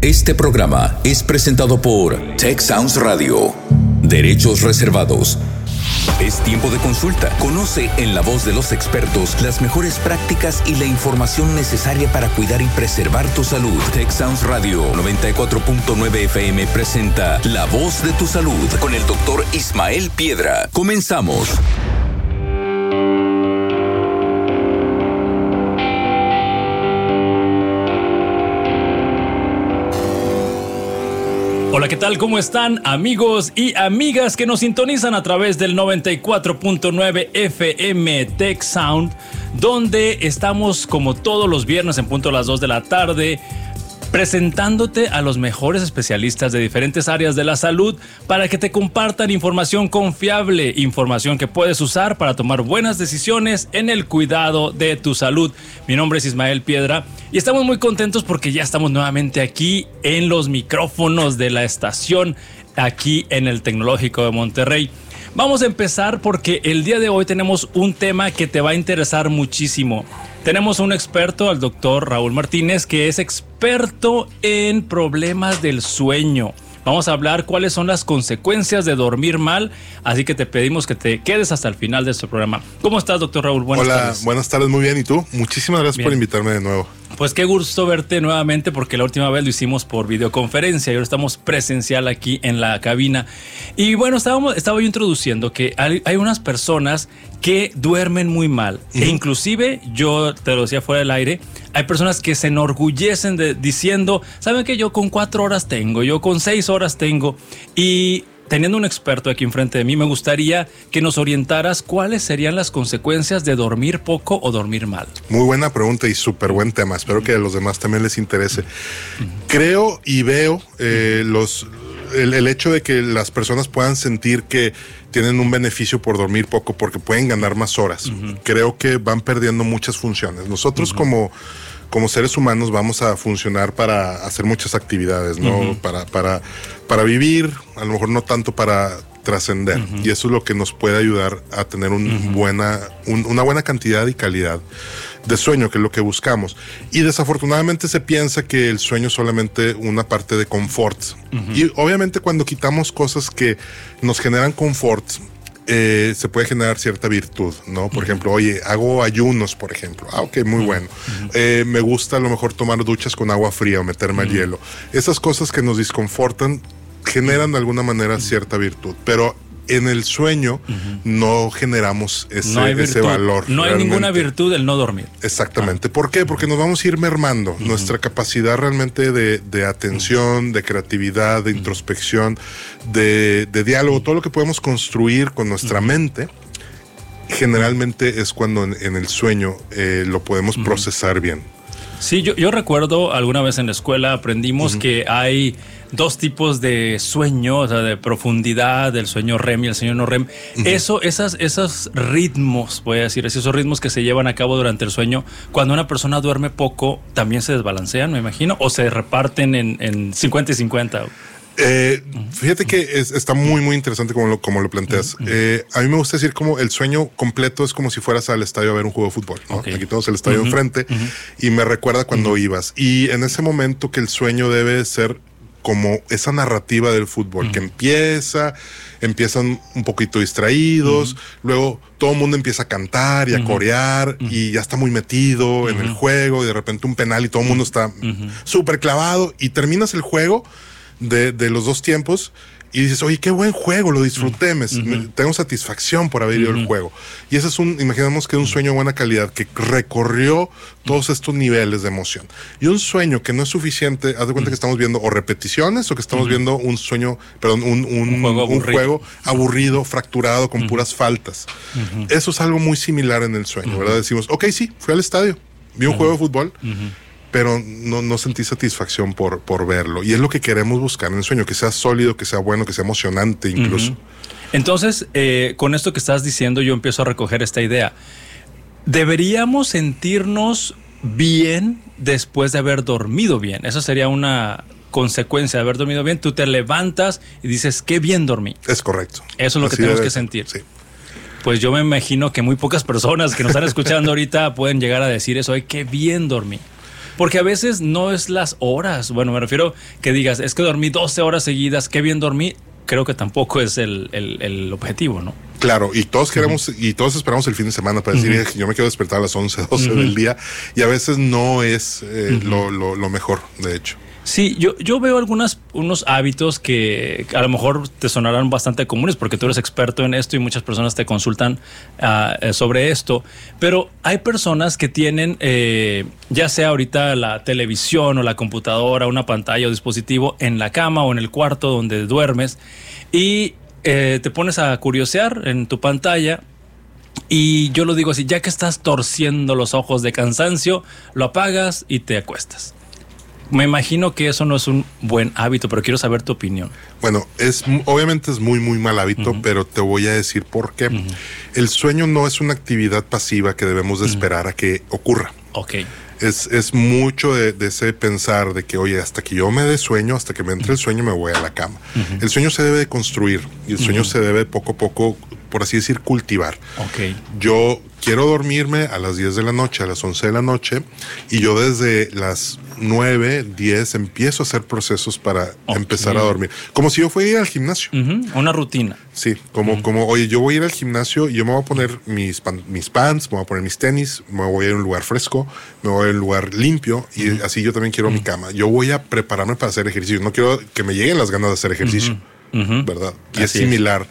Este programa es presentado por Tech Sounds Radio. Derechos reservados. Es tiempo de consulta. Conoce en la voz de los expertos las mejores prácticas y la información necesaria para cuidar y preservar tu salud. Tech Sounds Radio 94.9 FM presenta La voz de tu salud con el doctor Ismael Piedra. Comenzamos. Hola, ¿qué tal? ¿Cómo están amigos y amigas que nos sintonizan a través del 94.9 FM Tech Sound, donde estamos como todos los viernes en punto a las 2 de la tarde presentándote a los mejores especialistas de diferentes áreas de la salud para que te compartan información confiable, información que puedes usar para tomar buenas decisiones en el cuidado de tu salud. Mi nombre es Ismael Piedra y estamos muy contentos porque ya estamos nuevamente aquí en los micrófonos de la estación, aquí en el Tecnológico de Monterrey. Vamos a empezar porque el día de hoy tenemos un tema que te va a interesar muchísimo. Tenemos un experto, al doctor Raúl Martínez, que es experto en problemas del sueño. Vamos a hablar cuáles son las consecuencias de dormir mal, así que te pedimos que te quedes hasta el final de este programa. ¿Cómo estás, doctor Raúl? Buenas Hola, tardes. buenas tardes, muy bien. ¿Y tú? Muchísimas gracias por invitarme de nuevo. Pues qué gusto verte nuevamente porque la última vez lo hicimos por videoconferencia y ahora estamos presencial aquí en la cabina. Y bueno, estábamos, estaba yo introduciendo que hay, unas personas que duermen muy mal. E inclusive, yo te lo decía fuera del aire, hay personas que se enorgullecen de, diciendo, ¿saben que yo con cuatro horas tengo? Yo con seis horas tengo. Y teniendo un experto aquí enfrente de mí, me gustaría que nos orientaras cuáles serían las consecuencias de dormir poco o dormir mal. Muy buena pregunta y súper buen tema. Espero que a los demás también les interese. Creo y veo eh, los, el, hecho de que las personas puedan sentir que tienen un beneficio por dormir poco porque pueden ganar más horas. Creo que van perdiendo muchas funciones. Nosotros como como seres humanos vamos a funcionar para hacer muchas actividades, ¿no? para, para, para vivir, a lo mejor no tanto para trascender. Y eso es lo que nos puede ayudar a tener un buena, una buena cantidad y calidad de sueño, que es lo que buscamos. Y desafortunadamente se piensa que el sueño es solamente una parte de confort. Y obviamente cuando quitamos cosas que nos generan confort, eh, se puede generar cierta virtud, ¿no? Por ejemplo, oye, hago ayunos, por ejemplo. Ah, ok, muy bueno. Eh, me gusta a lo mejor tomar duchas con agua fría o meterme al hielo. Esas cosas que nos disconfortan generan de alguna manera cierta virtud, pero en el sueño no generamos ese, valor. No hay ninguna virtud el no dormir. Exactamente. ¿Por qué? Porque nos vamos a ir mermando. Nuestra capacidad realmente de, atención, de creatividad, de introspección, de, diálogo, todo lo que podemos construir con nuestra mente, generalmente es cuando en, el sueño eh, lo podemos procesar bien. Sí, yo, yo recuerdo alguna vez en la escuela aprendimos que hay dos tipos de sueño, o sea, de profundidad, del sueño REM y el sueño no REM. Eso, esas, esos ritmos, voy a decir, esos ritmos que se llevan a cabo durante el sueño, cuando una persona duerme poco, también se desbalancean, me imagino, o se reparten en, 50 y 50. Eh, fíjate que está muy, muy interesante como lo, como lo planteas. Eh, a mí me gusta decir como el sueño completo es como si fueras al estadio a ver un juego de fútbol. Aquí tenemos el estadio enfrente y me recuerda cuando ibas. Y en ese momento que el sueño debe ser como esa narrativa del fútbol que empieza, empiezan un poquito distraídos, luego todo el mundo empieza a cantar y a corear y ya está muy metido en el juego y de repente un penal y todo el mundo está súper clavado y terminas el juego de, de los dos tiempos y dices, oye, qué buen juego, lo disfruté, tengo satisfacción por haber ido al juego. Y ese es un, imaginamos que es un sueño de buena calidad, que recorrió todos estos niveles de emoción. Y un sueño que no es suficiente, haz de cuenta que estamos viendo o repeticiones o que estamos viendo un sueño, perdón, un, un, juego, aburrido, fracturado, con puras faltas. Eso es algo muy similar en el sueño, ¿verdad? Decimos, ok, sí, fui al estadio, vi un juego de fútbol pero no, no sentí satisfacción por, por verlo. Y es lo que queremos buscar en el sueño, que sea sólido, que sea bueno, que sea emocionante incluso. Entonces, eh, con esto que estás diciendo, yo empiezo a recoger esta idea. Deberíamos sentirnos bien después de haber dormido bien. Eso sería una consecuencia de haber dormido bien. Tú te levantas y dices, qué bien dormí. Es correcto. Eso es lo que tenemos que sentir. Sí. Pues yo me imagino que muy pocas personas que nos están escuchando ahorita pueden llegar a decir eso, ay, qué bien dormí. Porque a veces no es las horas. Bueno, me refiero que digas, es que dormí 12 horas seguidas, qué bien dormí. Creo que tampoco es el, el, objetivo, ¿no? Claro, y todos queremos, y todos esperamos el fin de semana para decir, yo me quiero despertar a las 11, 12 del día, y a veces no es eh, lo, lo, lo mejor, de hecho. Sí, yo, yo veo algunas, unos hábitos que a lo mejor te sonarán bastante comunes porque tú eres experto en esto y muchas personas te consultan eh, sobre esto, pero hay personas que tienen, eh, ya sea ahorita la televisión o la computadora, una pantalla o dispositivo en la cama o en el cuarto donde duermes y eh, te pones a curiosear en tu pantalla y yo lo digo así, ya que estás torciendo los ojos de cansancio, lo apagas y te acuestas. Me imagino que eso no es un buen hábito, pero quiero saber tu opinión. Bueno, es obviamente es muy muy mal hábito, pero te voy a decir por qué. El sueño no es una actividad pasiva que debemos de esperar a que ocurra. Ok. Es, es mucho de, ese pensar de que, oye, hasta que yo me dé sueño, hasta que me entre el sueño, me voy a la cama. El sueño se debe de construir y el sueño se debe poco a poco, por así decir, cultivar. Ok. Yo quiero dormirme a las 10 de la noche, a las 11 de la noche, y yo desde las 9, 10 empiezo a hacer procesos para empezar a dormir. Como si yo fuera a ir al gimnasio. Una rutina. Sí, como, como, oye, yo voy a ir al gimnasio y yo me voy a poner mis, mis pants, me voy a poner mis tenis, me voy a ir a un lugar fresco, me voy a ir a un lugar limpio y así yo también quiero mi cama. Yo voy a prepararme para hacer ejercicio. No quiero que me lleguen las ganas de hacer ejercicio, ¿verdad? Y es similar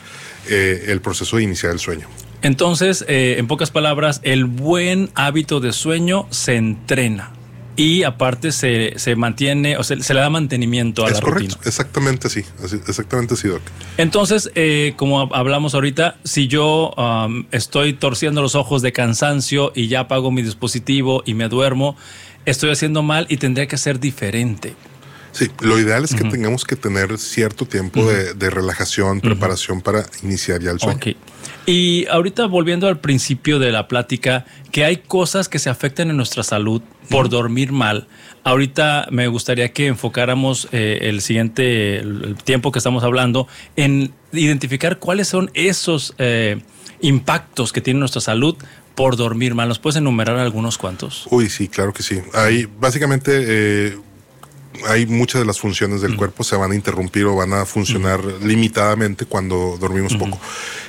eh, el proceso de iniciar el sueño. Entonces, eh, en pocas palabras, el buen hábito de sueño se entrena y aparte se, se mantiene, o sea, se le da mantenimiento a es la correcto, Exactamente sí, exactamente sí, Doc. Entonces, eh, como hablamos ahorita, si yo um, estoy torciendo los ojos de cansancio y ya apago mi dispositivo y me duermo, estoy haciendo mal y tendría que ser diferente. Sí, lo ideal es que tengamos que tener cierto tiempo de, relajación, preparación para iniciar ya el sueño. Y ahorita volviendo al principio de la plática, que hay cosas que se afectan en nuestra salud por dormir mal. Ahorita me gustaría que enfocáramos eh, el siguiente tiempo que estamos hablando en identificar cuáles son esos eh, impactos que tiene nuestra salud por dormir mal. ¿Nos puedes enumerar algunos cuantos? Uy, sí, claro que sí. Hay básicamente eh, hay muchas de las funciones del cuerpo se van a interrumpir o van a funcionar limitadamente cuando dormimos poco.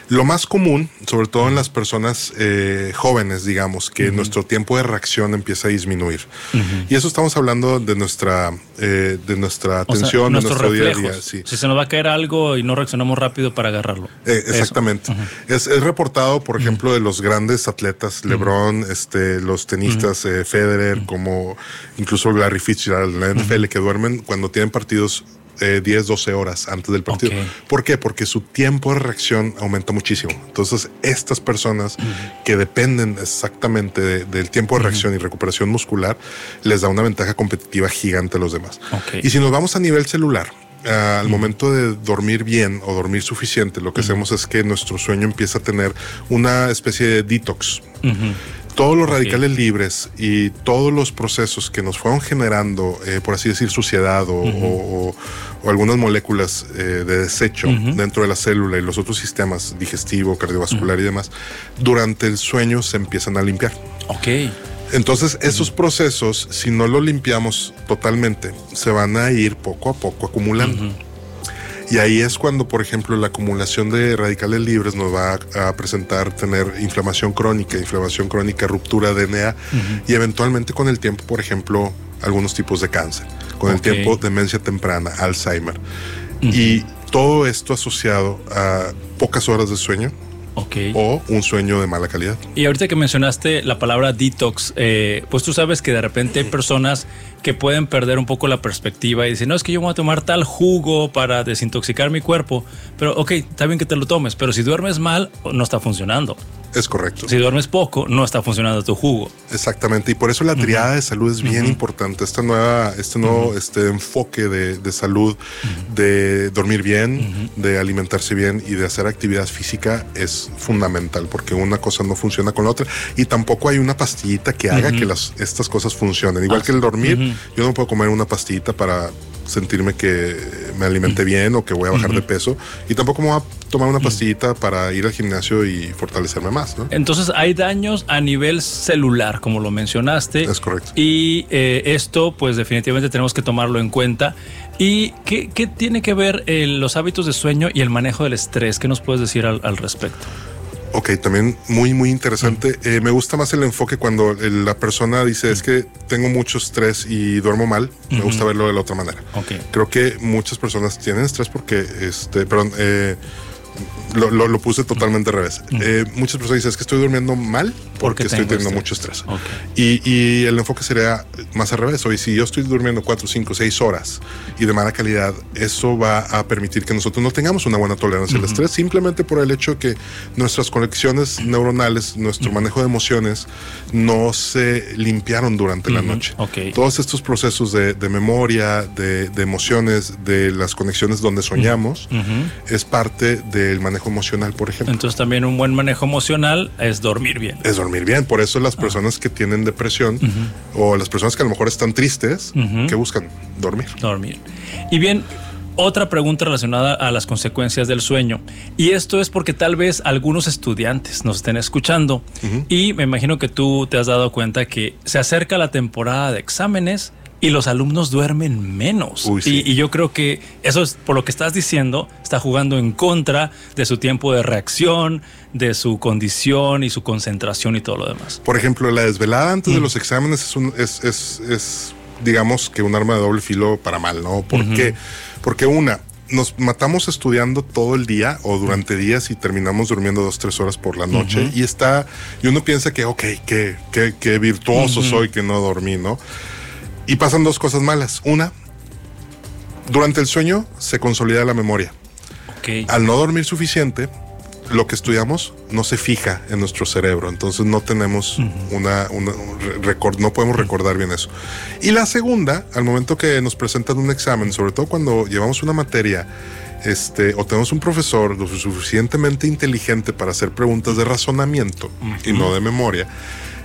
Lo más común, sobre todo en las personas eh, jóvenes, digamos, que nuestro tiempo de reacción empieza a disminuir. Y eso estamos hablando de nuestra, eh, de nuestra atención, de nuestro día a día. Si se nos va a caer algo y no reaccionamos rápido para agarrarlo. Eh, exactamente. es, reportado, por ejemplo, de los grandes atletas, LeBron, este, los tenistas Federer, como incluso Larry Fitzgerald, la NFL, que duermen cuando tienen partidos 10, eh, 12 horas antes del partido. ¿Por qué? Porque su tiempo de reacción aumenta muchísimo. Entonces, estas personas que dependen exactamente del tiempo de reacción y recuperación muscular, les da una ventaja competitiva gigante a los demás. Y si nos vamos a nivel celular, al momento de dormir bien o dormir suficiente, lo que hacemos es que nuestro sueño empieza a tener una especie de detox todos los radicales libres y todos los procesos que nos fueron generando, eh, por así decir, suciedad o, algunas moléculas eh, de desecho dentro de la célula y los otros sistemas digestivo, cardiovascular y demás, durante el sueño se empiezan a limpiar. Ok. Entonces, esos procesos, si no los limpiamos totalmente, se van a ir poco a poco acumulando. Y ahí es cuando, por ejemplo, la acumulación de radicales libres nos va a, presentar tener inflamación crónica, inflamación crónica, ruptura de DNA y eventualmente con el tiempo, por ejemplo, algunos tipos de cáncer, con el tiempo demencia temprana, Alzheimer. Y todo esto asociado a pocas horas de sueño, o un sueño de mala calidad. Y ahorita que mencionaste la palabra detox, eh, pues tú sabes que de repente hay personas que pueden perder un poco la perspectiva y dicen, no, es que yo voy a tomar tal jugo para desintoxicar mi cuerpo, pero ok, está bien que te lo tomes, pero si duermes mal, no está funcionando. Es correcto. Si duermes poco, no está funcionando tu jugo. Exactamente. Y por eso la triada de salud es bien importante. Esta nueva, este nuevo este enfoque de, salud, de dormir bien, de alimentarse bien y de hacer actividad física es fundamental porque una cosa no funciona con la otra. Y tampoco hay una pastillita que haga que las, estas cosas funcionen. Igual que el dormir, yo no puedo comer una pastillita para sentirme que me alimente bien o que voy a bajar de peso. Y tampoco me voy a tomar una pastillita para ir al gimnasio y fortalecerme más. Entonces hay daños a nivel celular, como lo mencionaste. Es correcto. Y eh, esto, pues definitivamente tenemos que tomarlo en cuenta. ¿Y qué, tiene que ver eh, los hábitos de sueño y el manejo del estrés? ¿Qué nos puedes decir al respecto? Ok, también muy, muy interesante. Eh, me gusta más el enfoque cuando la persona dice es que tengo mucho estrés y duermo mal. Me gusta verlo de la otra manera. Okay. Creo que muchas personas tienen estrés porque, este, perdón, eh, lo, lo, puse totalmente al revés. Eh, muchas personas dicen es que estoy durmiendo mal porque, estoy teniendo mucho estrés. Y, y, el enfoque sería más al revés. Hoy, si yo estoy durmiendo 4, 5, 6 horas y de mala calidad, eso va a permitir que nosotros no tengamos una buena tolerancia al estrés, simplemente por el hecho que nuestras conexiones neuronales, nuestro manejo de emociones, no se limpiaron durante la noche. Todos estos procesos de, de memoria, de, de, emociones, de las conexiones donde soñamos, es parte del manejo emocional, por ejemplo. Entonces también un buen manejo emocional es dormir bien. Es dormir bien. Por eso las ah. personas que tienen depresión o las personas que a lo mejor están tristes, que buscan dormir. Dormir. Y bien, otra pregunta relacionada a las consecuencias del sueño. Y esto es porque tal vez algunos estudiantes nos estén escuchando y me imagino que tú te has dado cuenta que se acerca la temporada de exámenes y los alumnos duermen menos. y, yo creo que eso es por lo que estás diciendo, está jugando en contra de su tiempo de reacción, de su condición y su concentración y todo lo demás. Por ejemplo, la desvelada antes de los exámenes es, un, es, es, es, digamos que un arma de doble filo para mal, ¿no? ¿Por qué? Porque una, nos matamos estudiando todo el día o durante días y terminamos durmiendo dos, tres horas por la noche y está, y uno piensa que, ok, qué, qué, qué virtuoso soy que no dormí, ¿no? Y pasan dos cosas malas. Una, durante el sueño se consolida la memoria. Al no dormir suficiente, lo que estudiamos no se fija en nuestro cerebro, entonces no tenemos una, una no podemos recordar bien eso. Y la segunda, al momento que nos presentan un examen, sobre todo cuando llevamos una materia, este, o tenemos un profesor lo suficientemente inteligente para hacer preguntas de razonamiento y no de memoria,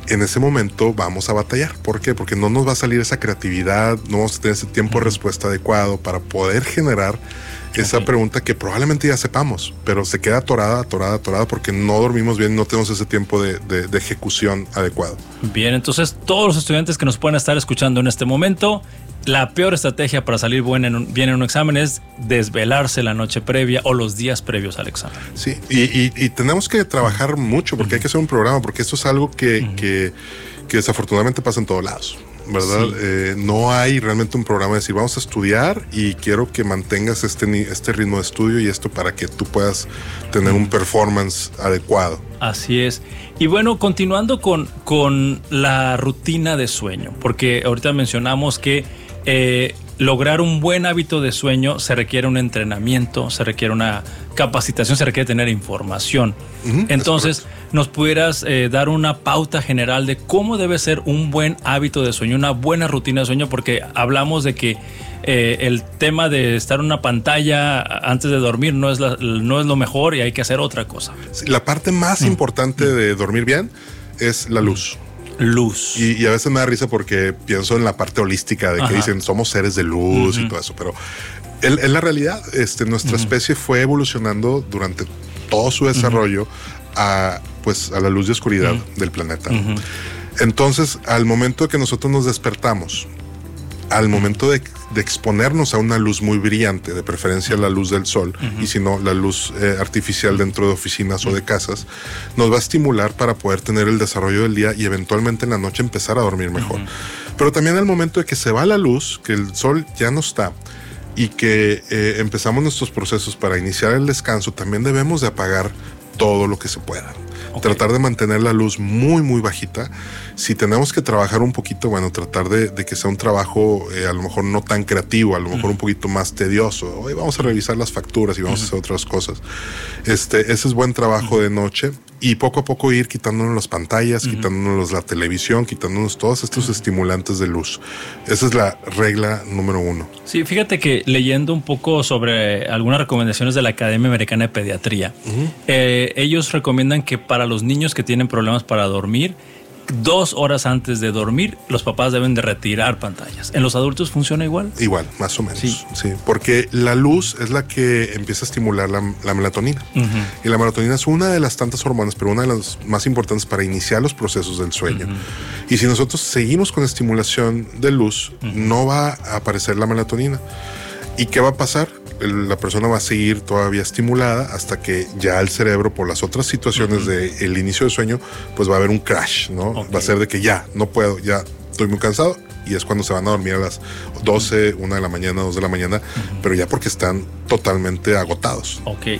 en ese momento vamos a batallar. ¿Por qué? Porque no nos va a salir esa creatividad, no vamos a tener ese tiempo de respuesta adecuado para poder generar esa pregunta que probablemente ya sepamos, pero se queda atorada, atorada, atorada porque no dormimos bien, no tenemos ese tiempo de, ejecución adecuado. Bien, entonces todos los estudiantes que nos pueden estar escuchando en este momento, la peor estrategia para salir bien en, un, bien en un examen es desvelarse la noche previa o los días previos al examen. Sí, y, tenemos que trabajar mucho porque hay que hacer un programa, porque esto es algo que, que, que desafortunadamente pasa en todos lados. ¿Verdad? Eh, no hay realmente un programa de decir vamos a estudiar y quiero que mantengas este, este ritmo de estudio y esto para que tú puedas tener un performance adecuado. Así es. Y bueno, continuando con, con la rutina de sueño, porque ahorita mencionamos que eh, lograr un buen hábito de sueño se requiere un entrenamiento, se requiere una capacitación, se requiere tener información. Entonces, ¿nos pudieras eh, dar una pauta general de cómo debe ser un buen hábito de sueño, una buena rutina de sueño? Porque hablamos de que eh, el tema de estar en una pantalla antes de dormir no es, no es lo mejor y hay que hacer otra cosa. la parte más importante de dormir bien es la luz luz. Y, a veces me da risa porque pienso en la parte holística de que dicen somos seres de luz y todo eso, pero en la realidad, este, nuestra especie fue evolucionando durante todo su desarrollo a, pues, a la luz de oscuridad del planeta. Entonces, al momento que nosotros nos despertamos, al momento de, exponernos a una luz muy brillante, de preferencia la luz del sol, y si no, la luz eh, artificial dentro de oficinas o de casas, nos va a estimular para poder tener el desarrollo del día y eventualmente en la noche empezar a dormir mejor. Pero también al momento de que se va la luz, que el sol ya no está, y que eh, empezamos nuestros procesos para iniciar el descanso, también debemos de apagar todo lo que se pueda. Tratar de mantener la luz muy, muy bajita. Si tenemos que trabajar un poquito, bueno, tratar de, que sea un trabajo eh, a lo mejor no tan creativo, a lo mejor un poquito más tedioso. Hoy vamos a revisar las facturas y vamos a hacer otras cosas. Este, ese es buen trabajo de noche y poco a poco ir quitándonos las pantallas, quitándonos la televisión, quitándonos todos estos estimulantes de luz. Esa es la regla número uno. Sí, fíjate que leyendo un poco sobre algunas recomendaciones de la Academia Americana de Pediatría, eh, ellos recomiendan que para los niños que tienen problemas para dormir, dos horas antes de dormir, los papás deben de retirar pantallas. ¿En los adultos funciona igual? Igual, más o menos. Sí, porque la luz es la que empieza a estimular la, melatonina. Y la melatonina es una de las tantas hormonas, pero una de las más importantes para iniciar los procesos del sueño. Y si nosotros seguimos con estimulación de luz, no va a aparecer la melatonina. ¿Y qué va a pasar? La persona va a seguir todavía estimulada hasta que ya el cerebro, por las otras situaciones del inicio del sueño, pues va a haber un crash, ¿no? Va a ser de que ya, no puedo, ya estoy muy cansado y es cuando se van a dormir a las 12, 1 de la mañana, 2 de la mañana, pero ya porque están totalmente agotados. Ok.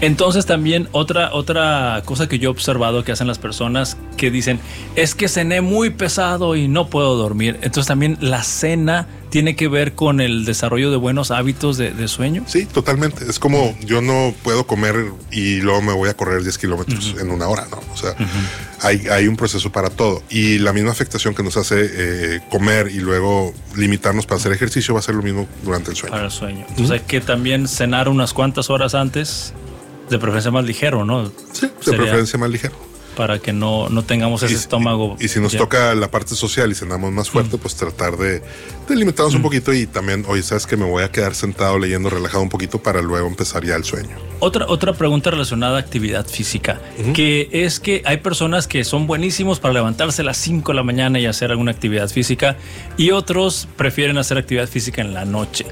Entonces también otra, otra cosa que yo he observado que hacen las personas que dicen, es que cené muy pesado y no puedo dormir. Entonces también la cena tiene que ver con el desarrollo de buenos hábitos de, sueño. Sí, totalmente. Es como yo no puedo comer y luego me voy a correr 10 kilómetros en una hora, ¿no? O sea, hay, hay, un proceso para todo. Y la misma afectación que nos hace eh, comer y luego limitarnos para hacer ejercicio va a ser lo mismo durante el sueño. Para el sueño. Entonces hay que también cenar unas cuantas horas antes de preferencia más ligero, ¿no? Sí, de preferencia más ligero. Para que no, no tengamos ese estómago. Y, si nos toca la parte social y cenamos más fuerte, pues tratar de, de limitarnos un poquito y también, oye, sabes que me voy a quedar sentado leyendo, relajado un poquito para luego empezar ya el sueño. Otra, otra pregunta relacionada a actividad física, que es que hay personas que son buenísimos para levantarse a las 5 de la mañana y hacer alguna actividad física y otros prefieren hacer actividad física en la noche.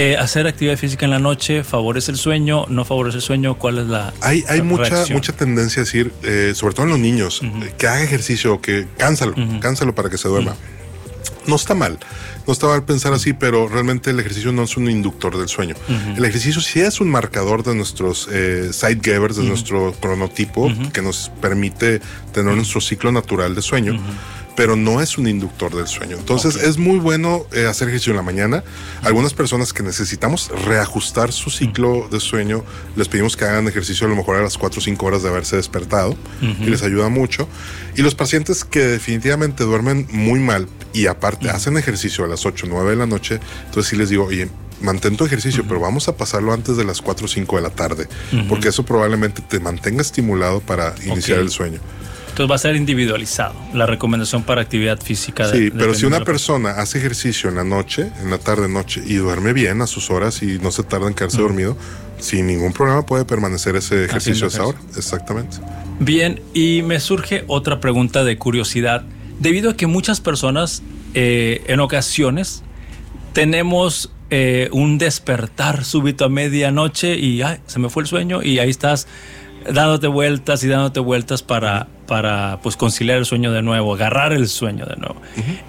Eh, hacer actividad física en la noche favorece el sueño, no favorece el sueño, ¿cuál es la Hay, hay mucha mucha tendencia a decir, eh, sobre todo en los niños, que haga ejercicio, que cánsalo, cánsalo para que se duerma. No está mal, no está mal pensar así, pero realmente el ejercicio no es un inductor del sueño. El ejercicio sí es un marcador de nuestros eh, givers, de nuestro cronotipo, que nos permite tener nuestro ciclo natural de sueño pero no es un inductor del sueño. Entonces es muy bueno eh, hacer ejercicio en la mañana. Algunas personas que necesitamos reajustar su ciclo de sueño, les pedimos que hagan ejercicio a lo mejor a las 4 o 5 horas de haberse despertado, y les ayuda mucho. Y los pacientes que definitivamente duermen muy mal y aparte hacen ejercicio a las 8 o 9 de la noche, entonces sí les digo, oye, mantén tu ejercicio, pero vamos a pasarlo antes de las 4 o 5 de la tarde, porque eso probablemente te mantenga estimulado para iniciar el sueño. Entonces va a ser individualizado la recomendación para actividad física. Sí, pero si una persona hace ejercicio en la noche, en la tarde, noche, y duerme bien a sus horas y no se tarda en quedarse dormido, sin ningún problema puede permanecer ese ejercicio a esa hora. Exactamente. Bien, y me surge otra pregunta de curiosidad. Debido a que muchas personas eh, en ocasiones tenemos eh, un despertar súbito a medianoche y ay, se me fue el sueño y ahí estás dándote vueltas y dándote vueltas para, para pues conciliar el sueño de nuevo, agarrar el sueño de nuevo.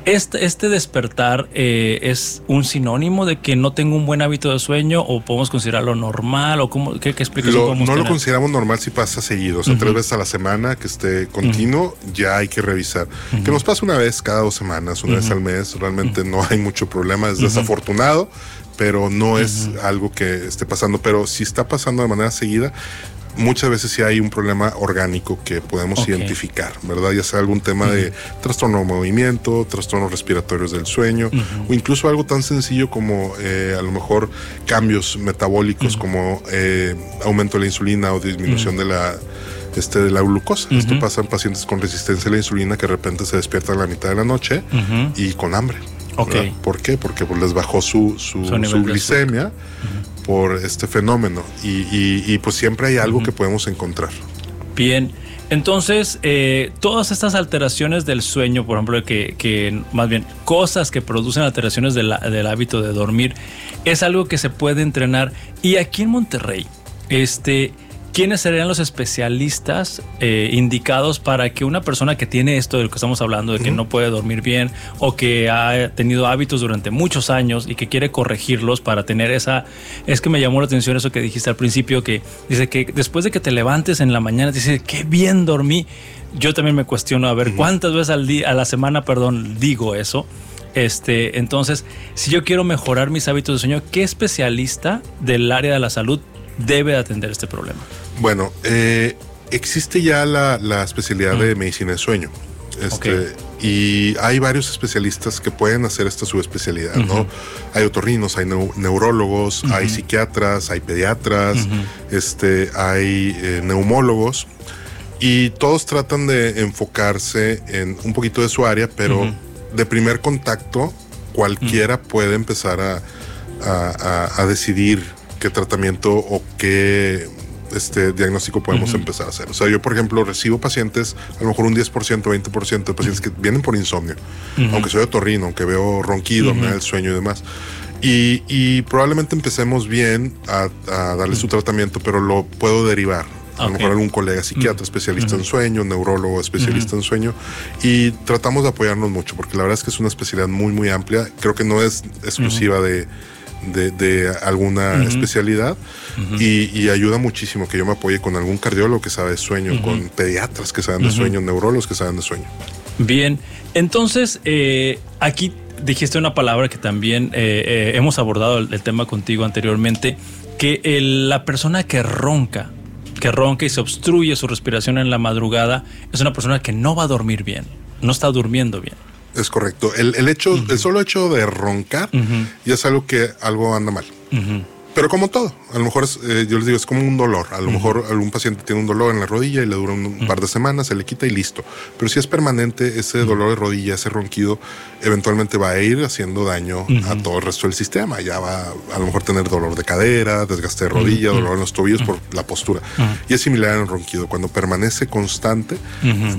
este, este despertar eh, es un sinónimo de que no tengo un buen hábito de sueño o podemos considerarlo normal o cómo, qué, qué explicación No lo consideramos normal si pasa seguido, o sea, tres veces a la semana que esté continuo, ya hay que revisar. Que nos pase una vez cada dos semanas, una vez al mes, realmente no hay mucho problema, es desafortunado pero no es algo que esté pasando. Pero si está pasando de manera seguida, muchas veces sí hay un problema orgánico que podemos identificar, ¿verdad? Ya sea algún tema de trastorno de movimiento, trastornos respiratorios del sueño, o incluso algo tan sencillo como eh, a lo mejor cambios metabólicos como eh, aumento de la insulina o disminución de la este, de la glucosa. Esto pasa en pacientes con resistencia a la insulina que de repente se despiertan a la mitad de la noche y con hambre. Okay. ¿Por qué? Porque pues, les bajó su, su, glicemia por este fenómeno y, pues siempre hay algo que podemos encontrar. Bien. Entonces, eh, todas estas alteraciones del sueño, por ejemplo, que, que más bien cosas que producen alteraciones del hábito de dormir, es algo que se puede entrenar. Y aquí en Monterrey, este, ¿quiénes serían los especialistas eh, indicados para que una persona que tiene esto de lo que estamos hablando, de que no puede dormir bien o que ha tenido hábitos durante muchos años y que quiere corregirlos para tener esa... Es que me llamó la atención eso que dijiste al principio, que dice que después de que te levantes en la mañana, dice, qué bien dormí. Yo también me cuestiono a ver cuántas veces al día, a la semana, perdón, digo eso. Este, entonces, si yo quiero mejorar mis hábitos de sueño, ¿qué especialista del área de la salud debe atender este problema? Bueno, eh, existe ya la, especialidad de medicina de sueño. Este, Y hay varios especialistas que pueden hacer esta subespecialidad, ¿no? Hay otorrinos, hay neurólogos, hay psiquiatras, hay pediatras, este, hay eh, neumólogos. Y todos tratan de enfocarse en un poquito de su área, pero de primer contacto cualquiera puede empezar a, a, decidir qué tratamiento o qué este diagnóstico podemos empezar a hacer. O sea, yo, por ejemplo, recibo pacientes, a lo mejor un 10%, 20% de pacientes que vienen por insomnio, aunque soy otorrino, aunque veo ronquido, me da el sueño y demás. Y, probablemente empecemos bien a, darle su tratamiento, pero lo puedo derivar. A lo mejor algún colega psiquiatra, especialista en sueño, neurólogo, especialista en sueño. Y tratamos de apoyarnos mucho, porque la verdad es que es una especialidad muy, muy amplia. Creo que no es exclusiva de, de, alguna especialidad y, ayuda muchísimo que yo me apoye con algún cardiólogo que sabe de sueño, con pediatras que saben de sueño, neurólogos que saben de sueño. Bien, entonces eh, aquí dijiste una palabra que también eh, eh, hemos abordado el, tema contigo anteriormente, que la persona que ronca, que ronca y se obstruye su respiración en la madrugada, es una persona que no va a dormir bien, no está durmiendo bien. Es correcto. El, hecho, el solo hecho de roncar ya es algo que algo anda mal. Pero como todo, a lo mejor eh, yo les digo, es como un dolor. A lo mejor algún paciente tiene un dolor en la rodilla y le dura un par de semanas, se le quita y listo. Pero si es permanente, ese dolor de rodilla, ese ronquido, eventualmente va a ir haciendo daño a todo el resto del sistema. Ya va a lo mejor tener dolor de cadera, desgaste de rodilla, dolor en los tobillos por la postura. Y es similar el ronquido. Cuando permanece constante,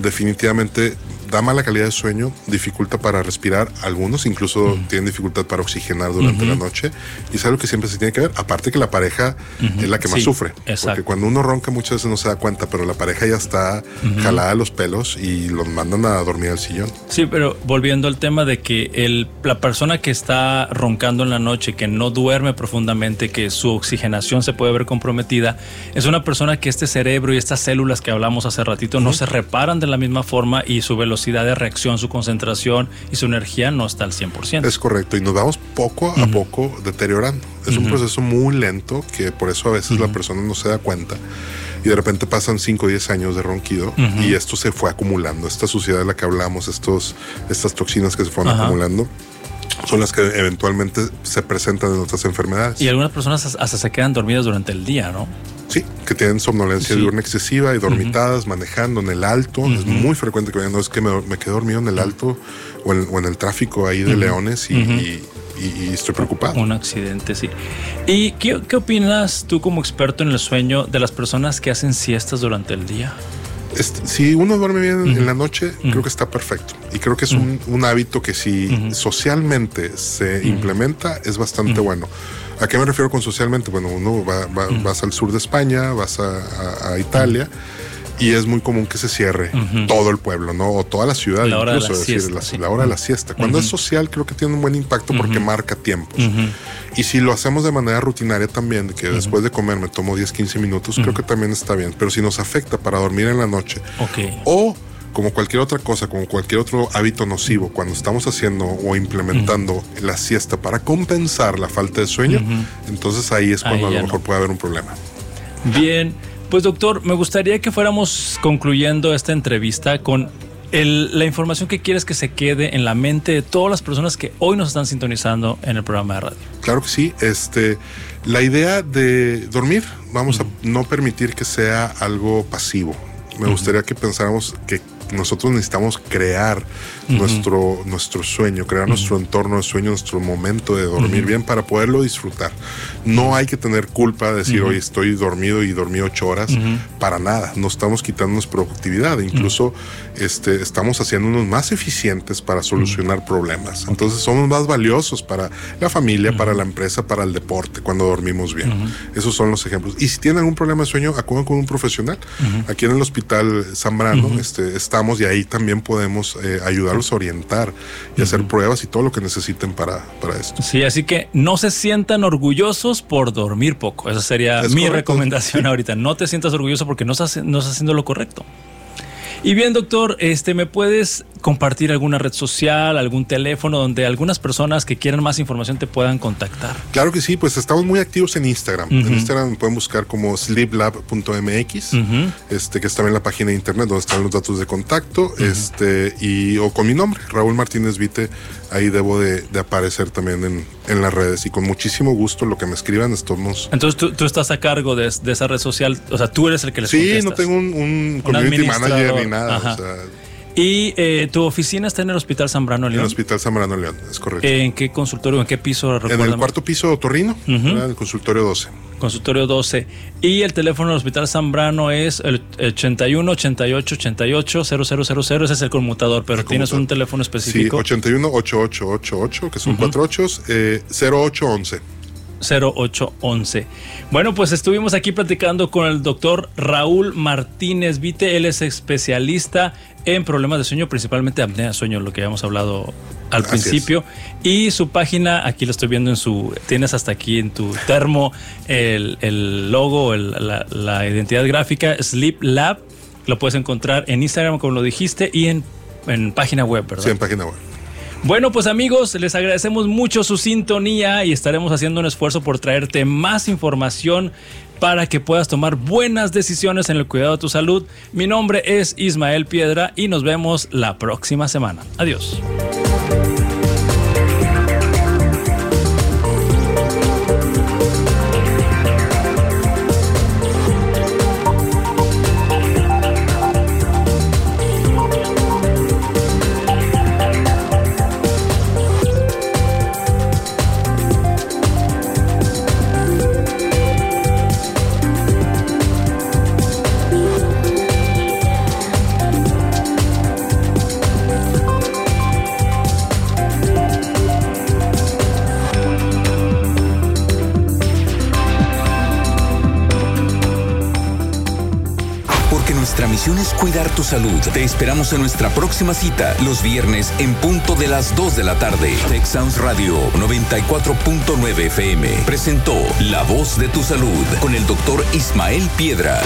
definitivamente da mala calidad de sueño, dificulta para respirar, algunos incluso tienen dificultad para oxigenar durante la noche y es algo que siempre se tiene que ver, aparte que la pareja es la que más sufre, porque cuando uno ronca muchas veces no se da cuenta, pero la pareja ya está jalada a los pelos y los mandan a dormir al sillón. Sí, pero volviendo al tema de que el, la persona que está roncando en la noche, que no duerme profundamente, que su oxigenación se puede ver comprometida, es una persona que este cerebro y estas células que hablamos hace ratito no se reparan de la misma forma y su velocidad de reacción, su concentración y su energía no está al 100%. Es correcto, y nos vamos poco a poco deteriorando. Es un proceso muy lento que por eso a veces la persona no se da cuenta y de repente pasan 5 o 10 años de ronquido y esto se fue acumulando. Esta suciedad de la que hablamos, estos, estas toxinas que se fueron acumulando son las que eventualmente se presentan en otras enfermedades. Y algunas personas hasta se quedan dormidas durante el día, ¿no? Sí, que tienen somnolencia diurna excesiva y dormitadas, manejando en el alto. Es muy frecuente que vean, no es que me, quedé dormido en el alto o en, el tráfico ahí de Leones y, estoy preocupado. Un accidente, sí. ¿Y qué, opinas tú como experto en el sueño de las personas que hacen siestas durante el día? Si uno duerme bien en la noche, creo que está perfecto. Y creo que es un, hábito que si socialmente se implementa, es bastante bueno. ¿A qué me refiero con socialmente? Bueno, uno va, vas al sur de España, vas a, Italia y es muy común que se cierre todo el pueblo, ¿no? O toda la ciudad, incluso, decir, la, hora de la siesta. Cuando es social, creo que tiene un buen impacto porque marca tiempos. Y si lo hacemos de manera rutinaria también, que después de comer me tomo 10, 15 minutos, creo que también está bien. Pero si nos afecta para dormir en la noche o como cualquier otra cosa, como cualquier otro hábito nocivo, cuando estamos haciendo o implementando la siesta para compensar la falta de sueño, entonces ahí es cuando a lo mejor puede haber un problema. Bien, pues doctor, me gustaría que fuéramos concluyendo esta entrevista con la información que quieres que se quede en la mente de todas las personas que hoy nos están sintonizando en el programa de radio. Claro que sí. Este, la idea de dormir, vamos a no permitir que sea algo pasivo. Me gustaría que pensáramos que nosotros necesitamos crear nuestro, nuestro sueño, crear nuestro entorno de sueño, nuestro momento de dormir bien para poderlo disfrutar. No hay que tener culpa de decir, hoy estoy dormido y dormí ocho horas, para nada. No estamos quitándonos productividad, incluso este, estamos haciéndonos más eficientes para solucionar problemas. Entonces somos más valiosos para la familia, para la empresa, para el deporte, cuando dormimos bien. Esos son los ejemplos. Y si tienen algún problema de sueño, acudan con un profesional. Aquí en el Hospital Zambrano este, estamos y ahí también podemos eh, ayudarlos a orientar y hacer pruebas y todo lo que necesiten para, para esto. Sí, así que no se sientan orgullosos por dormir poco. Esa sería mi recomendación ahorita. No te sientas orgulloso porque no estás, no estás haciendo lo correcto. Y bien, doctor, este, ¿me puedes compartir alguna red social, algún teléfono donde algunas personas que quieran más información te puedan contactar? Claro que sí, pues estamos muy activos en Instagram. En Instagram pueden buscar como sleeplab.mx, este, que está en la página de internet donde están los datos de contacto, este, y o con mi nombre, Raúl Martínez Vite, ahí debo de, aparecer también en, en, las redes y con muchísimo gusto lo que me escriban estamos. Entonces tú, tú estás a cargo de, de, esa red social, o sea, tú eres el que les Sí, no tengo un, un community manager ni nada. O sea, y eh, tu oficina está en el Hospital Zambrano León. En el Hospital Zambrano León, es correcto. ¿En qué consultorio, en qué piso? En el cuarto piso Torrino, en el consultorio 12. Consultorio 12. Y el teléfono del Hospital Zambrano es el 81 88 88 0000. Ese es el conmutador, pero tienes un teléfono específico. Sí, 81 8888, que son cuatro ochos, eh, 0811. 0811. Bueno, pues estuvimos aquí platicando con el doctor Raúl Martínez Vite. Él es especialista en problemas de sueño, principalmente apnea de sueño, lo que habíamos hablado al principio. Y su página, aquí lo estoy viendo en su, tienes hasta aquí en tu termo el, logo, la, identidad gráfica, Sleep Lab. Lo puedes encontrar en Instagram, como lo dijiste, y en, en página web, ¿verdad? Sí, en página web. Bueno, pues amigos, les agradecemos mucho su sintonía y estaremos haciendo un esfuerzo por traerte más información para que puedas tomar buenas decisiones en el cuidado de tu salud. Mi nombre es Ismael Piedra y nos vemos la próxima semana. Adiós. Salud. Te esperamos en nuestra próxima cita los viernes en punto de las 2 de la tarde. Tech Radio 94.9 FM presentó La Voz de tu Salud con el doctor Ismael Piedra.